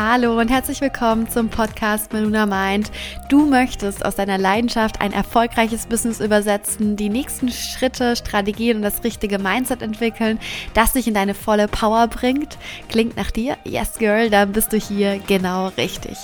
Hallo und herzlich willkommen zum Podcast Meluna Mind. Du möchtest aus deiner Leidenschaft ein erfolgreiches Business übersetzen, die nächsten Schritte, Strategien und das richtige Mindset entwickeln, das dich in deine volle Power bringt. Klingt nach dir? Yes, Girl, dann bist du hier genau richtig.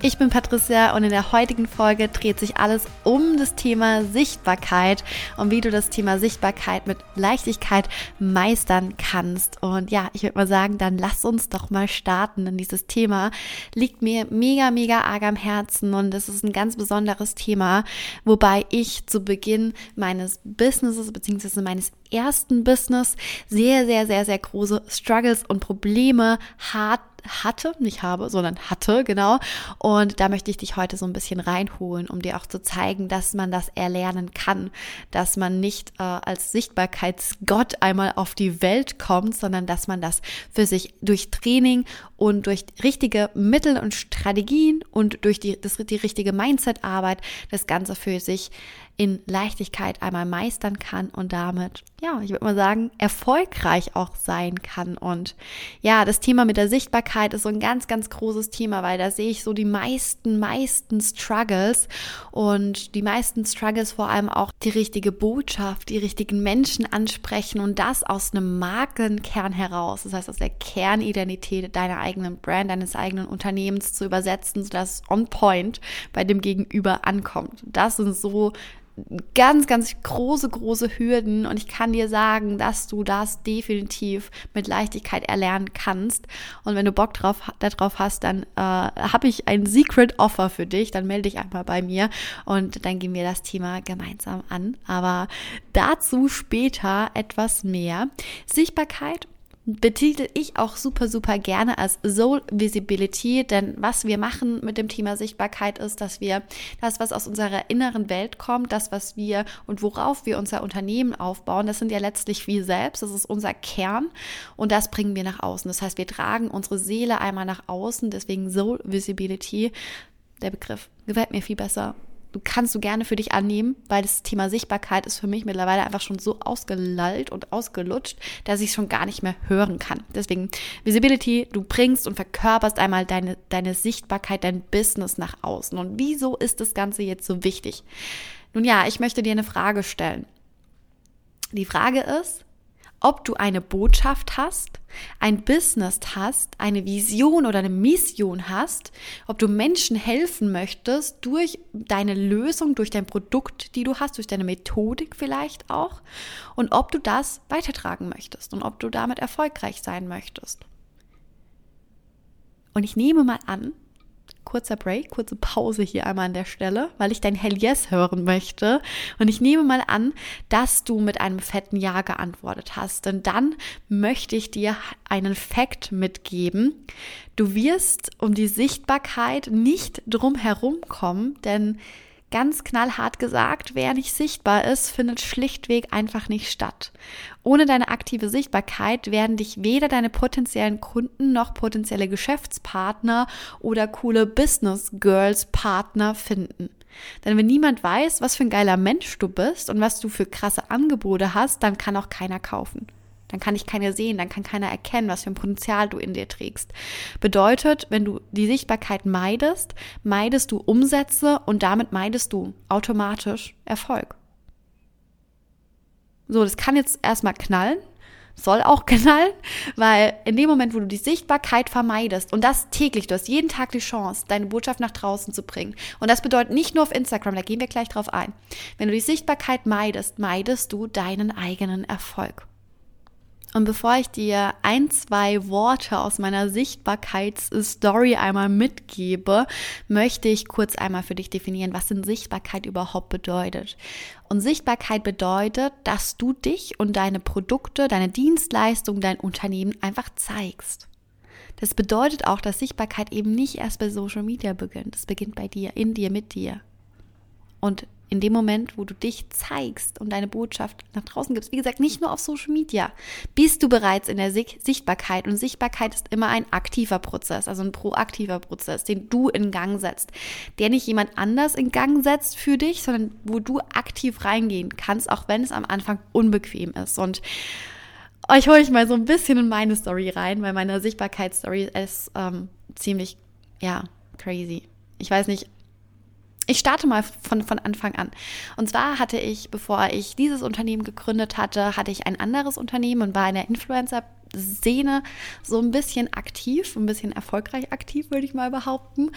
Ich bin Patricia und in der heutigen Folge dreht sich alles um das Thema Sichtbarkeit und wie du das Thema Sichtbarkeit mit Leichtigkeit meistern kannst. Und ja, ich würde mal sagen, dann lass uns doch mal starten, denn dieses Thema liegt mir mega, mega arg am Herzen und es ist ein ganz besonderes Thema, wobei ich zu Beginn meines Businesses bzw. meines ersten Business sehr, sehr, sehr, sehr große Struggles und Probleme hart hatte, nicht habe, sondern hatte, genau. Und da möchte ich dich heute so ein bisschen reinholen, um dir auch zu zeigen, dass man das erlernen kann, dass man nicht äh, als Sichtbarkeitsgott einmal auf die Welt kommt, sondern dass man das für sich durch Training und durch richtige Mittel und Strategien und durch die, das, die richtige Mindset-Arbeit das Ganze für sich in Leichtigkeit einmal meistern kann und damit, ja, ich würde mal sagen, erfolgreich auch sein kann. Und ja, das Thema mit der Sichtbarkeit ist so ein ganz, ganz großes Thema, weil da sehe ich so die meisten, meisten Struggles und die meisten Struggles vor allem auch die richtige Botschaft, die richtigen Menschen ansprechen und das aus einem Markenkern heraus, das heißt aus der Kernidentität deiner eigenen Brand, deines eigenen Unternehmens zu übersetzen, sodass on point bei dem Gegenüber ankommt. Das sind so ganz, ganz große, große Hürden und ich kann dir sagen, dass du das definitiv mit Leichtigkeit erlernen kannst. Und wenn du Bock drauf, darauf hast, dann äh, habe ich ein Secret Offer für dich. Dann melde dich einmal bei mir und dann gehen wir das Thema gemeinsam an. Aber dazu später etwas mehr. Sichtbarkeit betitel ich auch super, super gerne als Soul Visibility, denn was wir machen mit dem Thema Sichtbarkeit ist, dass wir das, was aus unserer inneren Welt kommt, das, was wir und worauf wir unser Unternehmen aufbauen, das sind ja letztlich wir selbst, das ist unser Kern und das bringen wir nach außen. Das heißt, wir tragen unsere Seele einmal nach außen, deswegen Soul Visibility. Der Begriff gefällt mir viel besser kannst du gerne für dich annehmen, weil das Thema Sichtbarkeit ist für mich mittlerweile einfach schon so ausgelallt und ausgelutscht, dass ich es schon gar nicht mehr hören kann. Deswegen Visibility, du bringst und verkörperst einmal deine, deine Sichtbarkeit, dein Business nach außen. Und wieso ist das Ganze jetzt so wichtig? Nun ja, ich möchte dir eine Frage stellen. Die Frage ist, ob du eine Botschaft hast, ein Business hast, eine Vision oder eine Mission hast, ob du Menschen helfen möchtest durch deine Lösung, durch dein Produkt, die du hast, durch deine Methodik vielleicht auch und ob du das weitertragen möchtest und ob du damit erfolgreich sein möchtest. Und ich nehme mal an, kurzer Break, kurze Pause hier einmal an der Stelle, weil ich dein Hell Yes hören möchte. Und ich nehme mal an, dass du mit einem fetten Ja geantwortet hast. Denn dann möchte ich dir einen Fact mitgeben. Du wirst um die Sichtbarkeit nicht drum herum kommen, denn Ganz knallhart gesagt, wer nicht sichtbar ist, findet schlichtweg einfach nicht statt. Ohne deine aktive Sichtbarkeit werden dich weder deine potenziellen Kunden noch potenzielle Geschäftspartner oder coole Business Girls Partner finden. Denn wenn niemand weiß, was für ein geiler Mensch du bist und was du für krasse Angebote hast, dann kann auch keiner kaufen. Dann kann ich keiner sehen, dann kann keiner erkennen, was für ein Potenzial du in dir trägst. Bedeutet, wenn du die Sichtbarkeit meidest, meidest du Umsätze und damit meidest du automatisch Erfolg. So, das kann jetzt erstmal knallen, soll auch knallen, weil in dem Moment, wo du die Sichtbarkeit vermeidest und das täglich, du hast jeden Tag die Chance, deine Botschaft nach draußen zu bringen. Und das bedeutet nicht nur auf Instagram, da gehen wir gleich drauf ein. Wenn du die Sichtbarkeit meidest, meidest du deinen eigenen Erfolg. Und bevor ich dir ein, zwei Worte aus meiner Sichtbarkeitsstory einmal mitgebe, möchte ich kurz einmal für dich definieren, was denn Sichtbarkeit überhaupt bedeutet. Und Sichtbarkeit bedeutet, dass du dich und deine Produkte, deine Dienstleistung, dein Unternehmen einfach zeigst. Das bedeutet auch, dass Sichtbarkeit eben nicht erst bei Social Media beginnt. Es beginnt bei dir, in dir, mit dir. Und in dem Moment, wo du dich zeigst und deine Botschaft nach draußen gibst, wie gesagt, nicht nur auf Social Media, bist du bereits in der Sichtbarkeit. Und Sichtbarkeit ist immer ein aktiver Prozess, also ein proaktiver Prozess, den du in Gang setzt, der nicht jemand anders in Gang setzt für dich, sondern wo du aktiv reingehen kannst, auch wenn es am Anfang unbequem ist. Und euch hole ich mal so ein bisschen in meine Story rein, weil meine Sichtbarkeitsstory ist ähm, ziemlich, ja, crazy. Ich weiß nicht, ich starte mal von, von Anfang an. Und zwar hatte ich, bevor ich dieses Unternehmen gegründet hatte, hatte ich ein anderes Unternehmen und war in der Influencer- Szene so ein bisschen aktiv, ein bisschen erfolgreich aktiv, würde ich mal behaupten.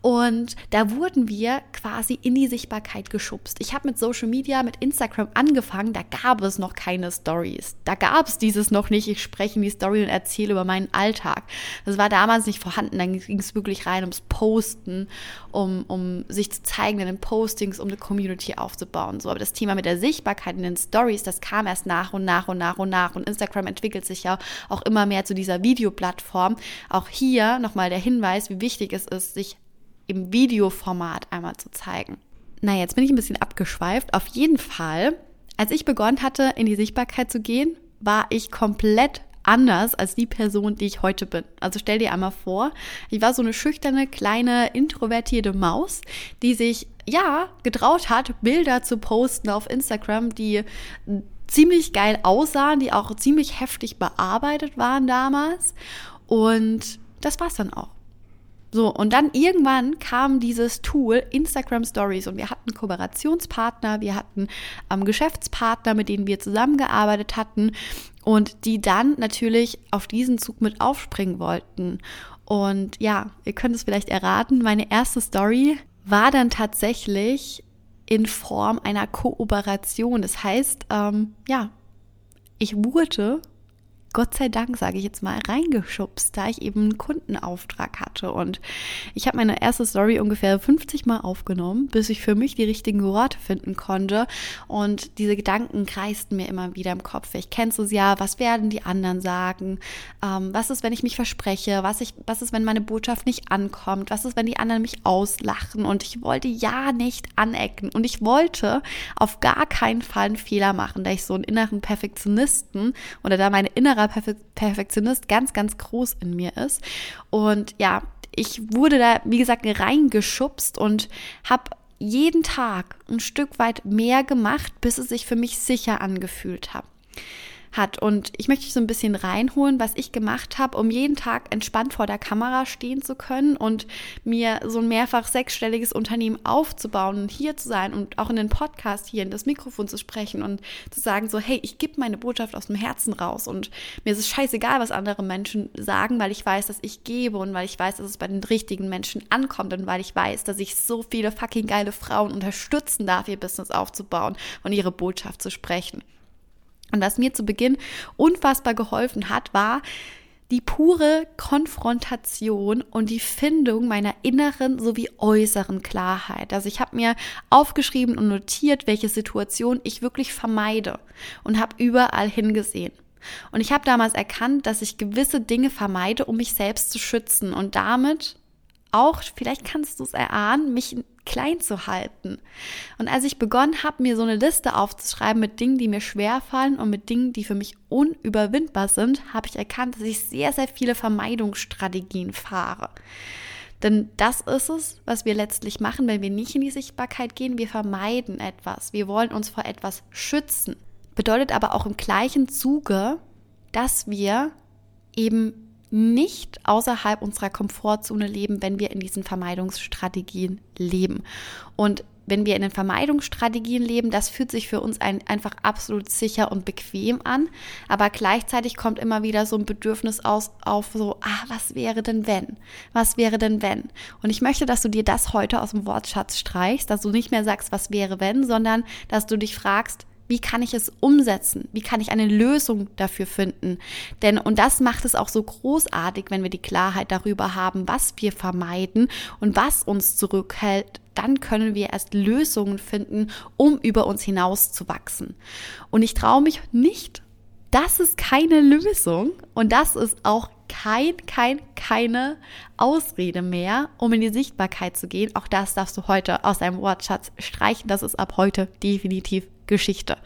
Und da wurden wir quasi in die Sichtbarkeit geschubst. Ich habe mit Social Media, mit Instagram angefangen, da gab es noch keine Stories. Da gab es dieses noch nicht, ich spreche in die Story und erzähle über meinen Alltag. Das war damals nicht vorhanden, dann ging es wirklich rein ums Posten, um, um sich zu zeigen in den Postings, um eine Community aufzubauen. So, aber das Thema mit der Sichtbarkeit in den Stories, das kam erst nach und nach und nach und nach. Und Instagram entwickelt sich ja auch immer mehr zu dieser Videoplattform. Auch hier nochmal der Hinweis, wie wichtig es ist, sich im Videoformat einmal zu zeigen. Na, jetzt bin ich ein bisschen abgeschweift. Auf jeden Fall, als ich begonnen hatte, in die Sichtbarkeit zu gehen, war ich komplett anders als die Person, die ich heute bin. Also stell dir einmal vor, ich war so eine schüchterne, kleine, introvertierte Maus, die sich ja getraut hat, Bilder zu posten auf Instagram, die ziemlich geil aussahen, die auch ziemlich heftig bearbeitet waren damals. Und das war's dann auch. So, und dann irgendwann kam dieses Tool Instagram Stories und wir hatten Kooperationspartner, wir hatten ähm, Geschäftspartner, mit denen wir zusammengearbeitet hatten und die dann natürlich auf diesen Zug mit aufspringen wollten. Und ja, ihr könnt es vielleicht erraten, meine erste Story war dann tatsächlich in Form einer Kooperation. Das heißt, ähm, ja, ich wurde Gott sei Dank, sage ich jetzt mal, reingeschubst, da ich eben einen Kundenauftrag hatte. Und ich habe meine erste Story ungefähr 50 Mal aufgenommen, bis ich für mich die richtigen Worte finden konnte. Und diese Gedanken kreisten mir immer wieder im Kopf. Ich kennst es ja, was werden die anderen sagen? Ähm, was ist, wenn ich mich verspreche? Was, ich, was ist, wenn meine Botschaft nicht ankommt? Was ist, wenn die anderen mich auslachen? Und ich wollte ja nicht anecken. Und ich wollte auf gar keinen Fall einen Fehler machen, da ich so einen inneren Perfektionisten oder da meine innere Perfektionist ganz, ganz groß in mir ist. Und ja, ich wurde da, wie gesagt, reingeschubst und habe jeden Tag ein Stück weit mehr gemacht, bis es sich für mich sicher angefühlt hat hat. Und ich möchte dich so ein bisschen reinholen, was ich gemacht habe, um jeden Tag entspannt vor der Kamera stehen zu können und mir so ein mehrfach sechsstelliges Unternehmen aufzubauen und hier zu sein und auch in den Podcast hier in das Mikrofon zu sprechen und zu sagen so, hey, ich gebe meine Botschaft aus dem Herzen raus und mir ist es scheißegal, was andere Menschen sagen, weil ich weiß, dass ich gebe und weil ich weiß, dass es bei den richtigen Menschen ankommt und weil ich weiß, dass ich so viele fucking geile Frauen unterstützen darf, ihr Business aufzubauen und ihre Botschaft zu sprechen. Und was mir zu Beginn unfassbar geholfen hat, war die pure Konfrontation und die Findung meiner inneren sowie äußeren Klarheit. Also ich habe mir aufgeschrieben und notiert, welche Situation ich wirklich vermeide und habe überall hingesehen. Und ich habe damals erkannt, dass ich gewisse Dinge vermeide, um mich selbst zu schützen und damit auch, vielleicht kannst du es erahnen, mich klein zu halten. Und als ich begonnen habe, mir so eine Liste aufzuschreiben mit Dingen, die mir schwerfallen und mit Dingen, die für mich unüberwindbar sind, habe ich erkannt, dass ich sehr, sehr viele Vermeidungsstrategien fahre. Denn das ist es, was wir letztlich machen, wenn wir nicht in die Sichtbarkeit gehen. Wir vermeiden etwas. Wir wollen uns vor etwas schützen. Bedeutet aber auch im gleichen Zuge, dass wir eben nicht außerhalb unserer Komfortzone leben, wenn wir in diesen Vermeidungsstrategien leben. Und wenn wir in den Vermeidungsstrategien leben, das fühlt sich für uns ein, einfach absolut sicher und bequem an. Aber gleichzeitig kommt immer wieder so ein Bedürfnis aus, auf so, ah, was wäre denn wenn? Was wäre denn wenn? Und ich möchte, dass du dir das heute aus dem Wortschatz streichst, dass du nicht mehr sagst, was wäre wenn, sondern dass du dich fragst, wie kann ich es umsetzen? Wie kann ich eine Lösung dafür finden? Denn, und das macht es auch so großartig, wenn wir die Klarheit darüber haben, was wir vermeiden und was uns zurückhält, dann können wir erst Lösungen finden, um über uns hinaus zu wachsen. Und ich traue mich nicht, das ist keine Lösung und das ist auch kein, kein, keine Ausrede mehr, um in die Sichtbarkeit zu gehen. Auch das darfst du heute aus deinem Wortschatz streichen. Das ist ab heute definitiv Geschichte.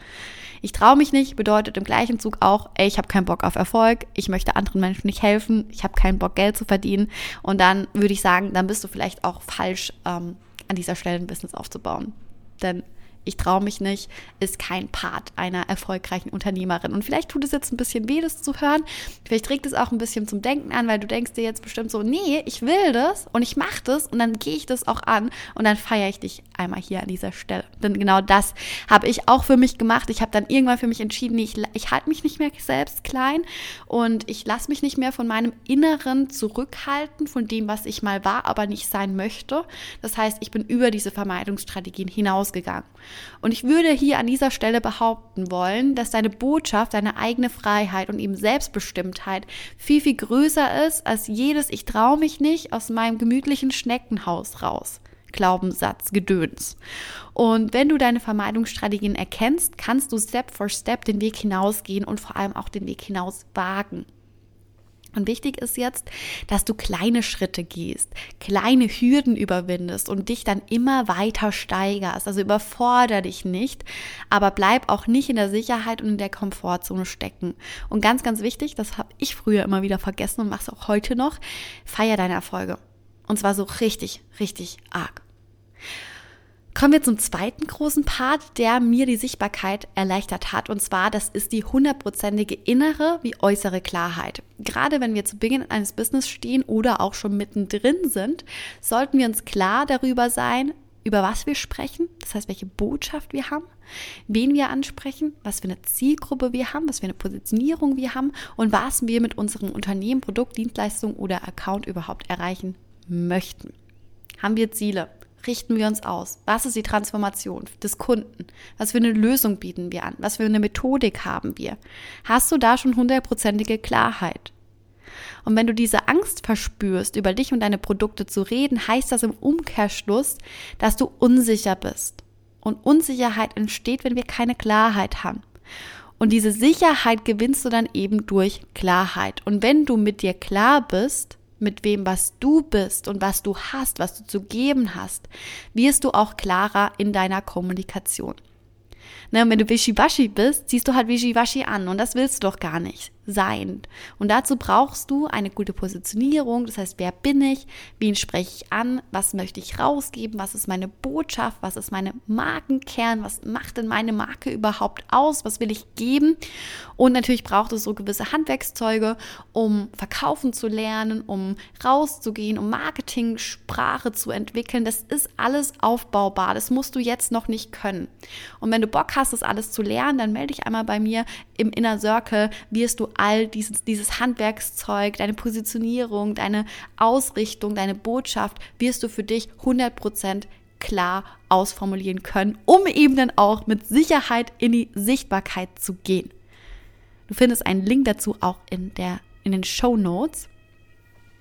Ich traue mich nicht bedeutet im gleichen Zug auch, ey, ich habe keinen Bock auf Erfolg, ich möchte anderen Menschen nicht helfen, ich habe keinen Bock Geld zu verdienen. Und dann würde ich sagen, dann bist du vielleicht auch falsch, ähm, an dieser Stelle ein Business aufzubauen. Denn ich traue mich nicht, ist kein Part einer erfolgreichen Unternehmerin. Und vielleicht tut es jetzt ein bisschen weh, das zu hören. Vielleicht regt es auch ein bisschen zum Denken an, weil du denkst dir jetzt bestimmt so, nee, ich will das und ich mache das und dann gehe ich das auch an und dann feiere ich dich einmal hier an dieser Stelle. Denn genau das habe ich auch für mich gemacht. Ich habe dann irgendwann für mich entschieden, ich, ich halte mich nicht mehr selbst klein und ich lasse mich nicht mehr von meinem Inneren zurückhalten, von dem, was ich mal war, aber nicht sein möchte. Das heißt, ich bin über diese Vermeidungsstrategien hinausgegangen. Und ich würde hier an dieser Stelle behaupten wollen, dass deine Botschaft, deine eigene Freiheit und eben Selbstbestimmtheit viel, viel größer ist als jedes Ich traue mich nicht aus meinem gemütlichen Schneckenhaus raus. Glaubenssatz, Gedöns. Und wenn du deine Vermeidungsstrategien erkennst, kannst du Step for Step den Weg hinausgehen und vor allem auch den Weg hinaus wagen. Und wichtig ist jetzt, dass du kleine Schritte gehst, kleine Hürden überwindest und dich dann immer weiter steigerst. Also überfordere dich nicht, aber bleib auch nicht in der Sicherheit und in der Komfortzone stecken. Und ganz, ganz wichtig, das habe ich früher immer wieder vergessen und mache es auch heute noch, feier deine Erfolge. Und zwar so richtig, richtig arg. Kommen wir zum zweiten großen Part, der mir die Sichtbarkeit erleichtert hat. Und zwar, das ist die hundertprozentige innere wie äußere Klarheit. Gerade wenn wir zu Beginn eines Business stehen oder auch schon mittendrin sind, sollten wir uns klar darüber sein, über was wir sprechen, das heißt, welche Botschaft wir haben, wen wir ansprechen, was für eine Zielgruppe wir haben, was für eine Positionierung wir haben und was wir mit unserem Unternehmen, Produkt, Dienstleistung oder Account überhaupt erreichen möchten. Haben wir Ziele? Richten wir uns aus? Was ist die Transformation des Kunden? Was für eine Lösung bieten wir an? Was für eine Methodik haben wir? Hast du da schon hundertprozentige Klarheit? Und wenn du diese Angst verspürst, über dich und deine Produkte zu reden, heißt das im Umkehrschluss, dass du unsicher bist. Und Unsicherheit entsteht, wenn wir keine Klarheit haben. Und diese Sicherheit gewinnst du dann eben durch Klarheit. Und wenn du mit dir klar bist, mit wem, was du bist und was du hast, was du zu geben hast, wirst du auch klarer in deiner Kommunikation. Ne, und wenn du Wischiwaschi bist, ziehst du halt Wischiwaschi an und das willst du doch gar nicht sein. Und dazu brauchst du eine gute Positionierung. Das heißt, wer bin ich? Wen spreche ich an? Was möchte ich rausgeben? Was ist meine Botschaft? Was ist meine Markenkern? Was macht denn meine Marke überhaupt aus? Was will ich geben? Und natürlich braucht es so gewisse Handwerkszeuge, um verkaufen zu lernen, um rauszugehen, um Marketing-Sprache zu entwickeln. Das ist alles aufbaubar. Das musst du jetzt noch nicht können. Und wenn du Bock hast, das alles zu lernen, dann melde dich einmal bei mir im Inner Circle. Wirst du all dieses, dieses Handwerkszeug, deine Positionierung, deine Ausrichtung, deine Botschaft, wirst du für dich 100% klar ausformulieren können, um eben dann auch mit Sicherheit in die Sichtbarkeit zu gehen. Du findest einen Link dazu auch in, der, in den Show Notes.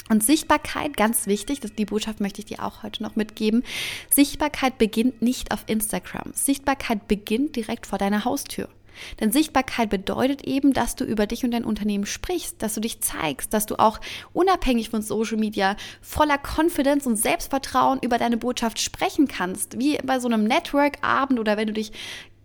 Und Sichtbarkeit, ganz wichtig, das, die Botschaft möchte ich dir auch heute noch mitgeben. Sichtbarkeit beginnt nicht auf Instagram. Sichtbarkeit beginnt direkt vor deiner Haustür. Denn Sichtbarkeit bedeutet eben, dass du über dich und dein Unternehmen sprichst, dass du dich zeigst, dass du auch unabhängig von Social Media voller Confidence und Selbstvertrauen über deine Botschaft sprechen kannst. Wie bei so einem Network-Abend oder wenn du dich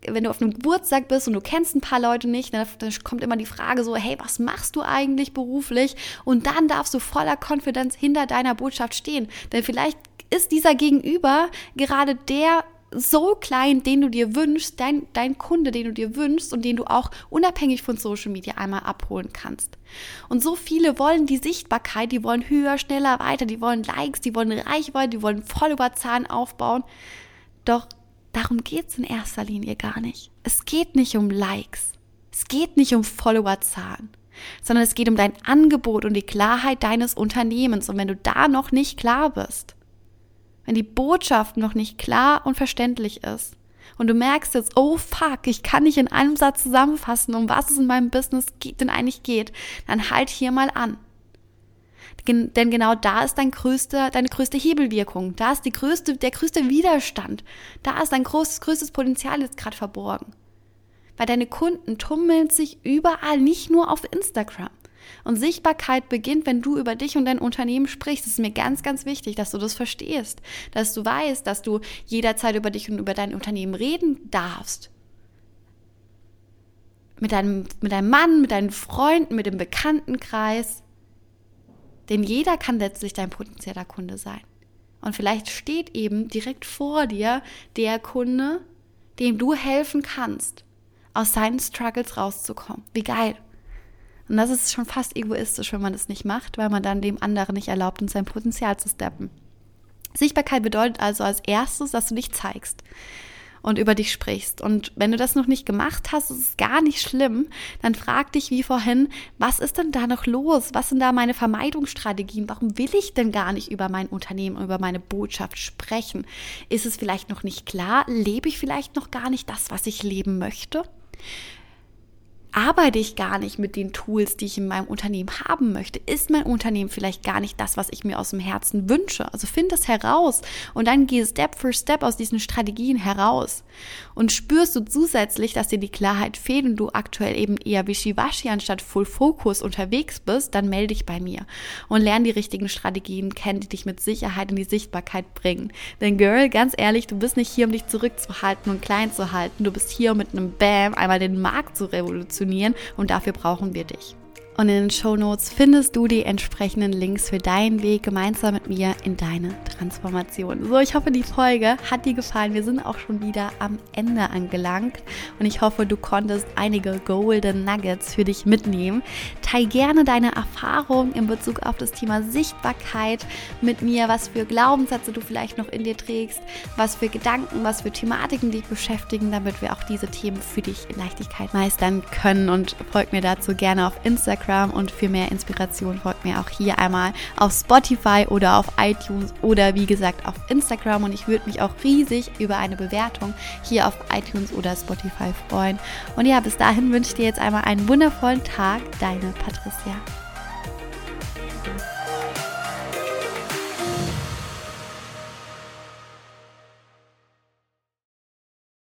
wenn du auf einem Geburtstag bist und du kennst ein paar Leute nicht, dann, dann, kommt immer die Frage so, hey, was machst du eigentlich beruflich? Und dann darfst du voller Confidence hinter deiner Botschaft stehen. Denn vielleicht ist dieser Gegenüber gerade der so klein, den du dir wünschst, dein, dein Kunde, den du dir wünschst und den du auch unabhängig von Social Media einmal abholen kannst. Und so viele wollen die Sichtbarkeit, die wollen höher, schneller, weiter, die wollen Likes, die wollen Reichweite, die wollen Followerzahlen aufbauen. Doch darum geht es in erster Linie gar nicht. Es geht nicht um Likes. Es geht nicht um Followerzahlen sondern es geht um dein Angebot und die Klarheit deines Unternehmens. Und wenn du da noch nicht klar bist, wenn die Botschaft noch nicht klar und verständlich ist und du merkst jetzt, oh fuck, ich kann nicht in einem Satz zusammenfassen, um was es in meinem Business denn eigentlich geht, dann halt hier mal an. Denn genau da ist dein größter, deine größte Hebelwirkung. Da ist die größte, der größte Widerstand. Da ist dein großes, größtes Potenzial jetzt gerade verborgen. Weil deine Kunden tummeln sich überall, nicht nur auf Instagram. Und Sichtbarkeit beginnt, wenn du über dich und dein Unternehmen sprichst. Es ist mir ganz, ganz wichtig, dass du das verstehst, dass du weißt, dass du jederzeit über dich und über dein Unternehmen reden darfst. Mit deinem, mit deinem Mann, mit deinen Freunden, mit dem Bekanntenkreis. Denn jeder kann letztlich dein potenzieller Kunde sein. Und vielleicht steht eben direkt vor dir der Kunde, dem du helfen kannst, aus seinen Struggles rauszukommen. Wie geil. Und das ist schon fast egoistisch, wenn man das nicht macht, weil man dann dem anderen nicht erlaubt, in sein Potenzial zu steppen. Sichtbarkeit bedeutet also als erstes, dass du dich zeigst und über dich sprichst. Und wenn du das noch nicht gemacht hast, ist es gar nicht schlimm. Dann frag dich wie vorhin, was ist denn da noch los? Was sind da meine Vermeidungsstrategien? Warum will ich denn gar nicht über mein Unternehmen, über meine Botschaft sprechen? Ist es vielleicht noch nicht klar? Lebe ich vielleicht noch gar nicht das, was ich leben möchte? Arbeite ich gar nicht mit den Tools, die ich in meinem Unternehmen haben möchte? Ist mein Unternehmen vielleicht gar nicht das, was ich mir aus dem Herzen wünsche? Also find das heraus und dann geh Step für Step aus diesen Strategien heraus. Und spürst du zusätzlich, dass dir die Klarheit fehlt und du aktuell eben eher wischiwaschi anstatt Full Focus unterwegs bist, dann melde dich bei mir und lerne die richtigen Strategien kennen, die dich mit Sicherheit in die Sichtbarkeit bringen. Denn Girl, ganz ehrlich, du bist nicht hier, um dich zurückzuhalten und klein zu halten. Du bist hier, um mit einem Bam einmal den Markt zu revolutionieren funktionieren und dafür brauchen wir dich. Und in den Show Notes findest du die entsprechenden Links für deinen Weg gemeinsam mit mir in deine Transformation. So, ich hoffe, die Folge hat dir gefallen. Wir sind auch schon wieder am Ende angelangt und ich hoffe, du konntest einige Golden Nuggets für dich mitnehmen. Teil gerne deine Erfahrungen in Bezug auf das Thema Sichtbarkeit mit mir, was für Glaubenssätze du vielleicht noch in dir trägst, was für Gedanken, was für Thematiken dich beschäftigen, damit wir auch diese Themen für dich in Leichtigkeit meistern können. Und folg mir dazu gerne auf Instagram Instagram und für mehr Inspiration folgt mir auch hier einmal auf Spotify oder auf iTunes oder wie gesagt auf Instagram und ich würde mich auch riesig über eine Bewertung hier auf iTunes oder Spotify freuen. Und ja, bis dahin wünsche ich dir jetzt einmal einen wundervollen Tag, deine Patricia.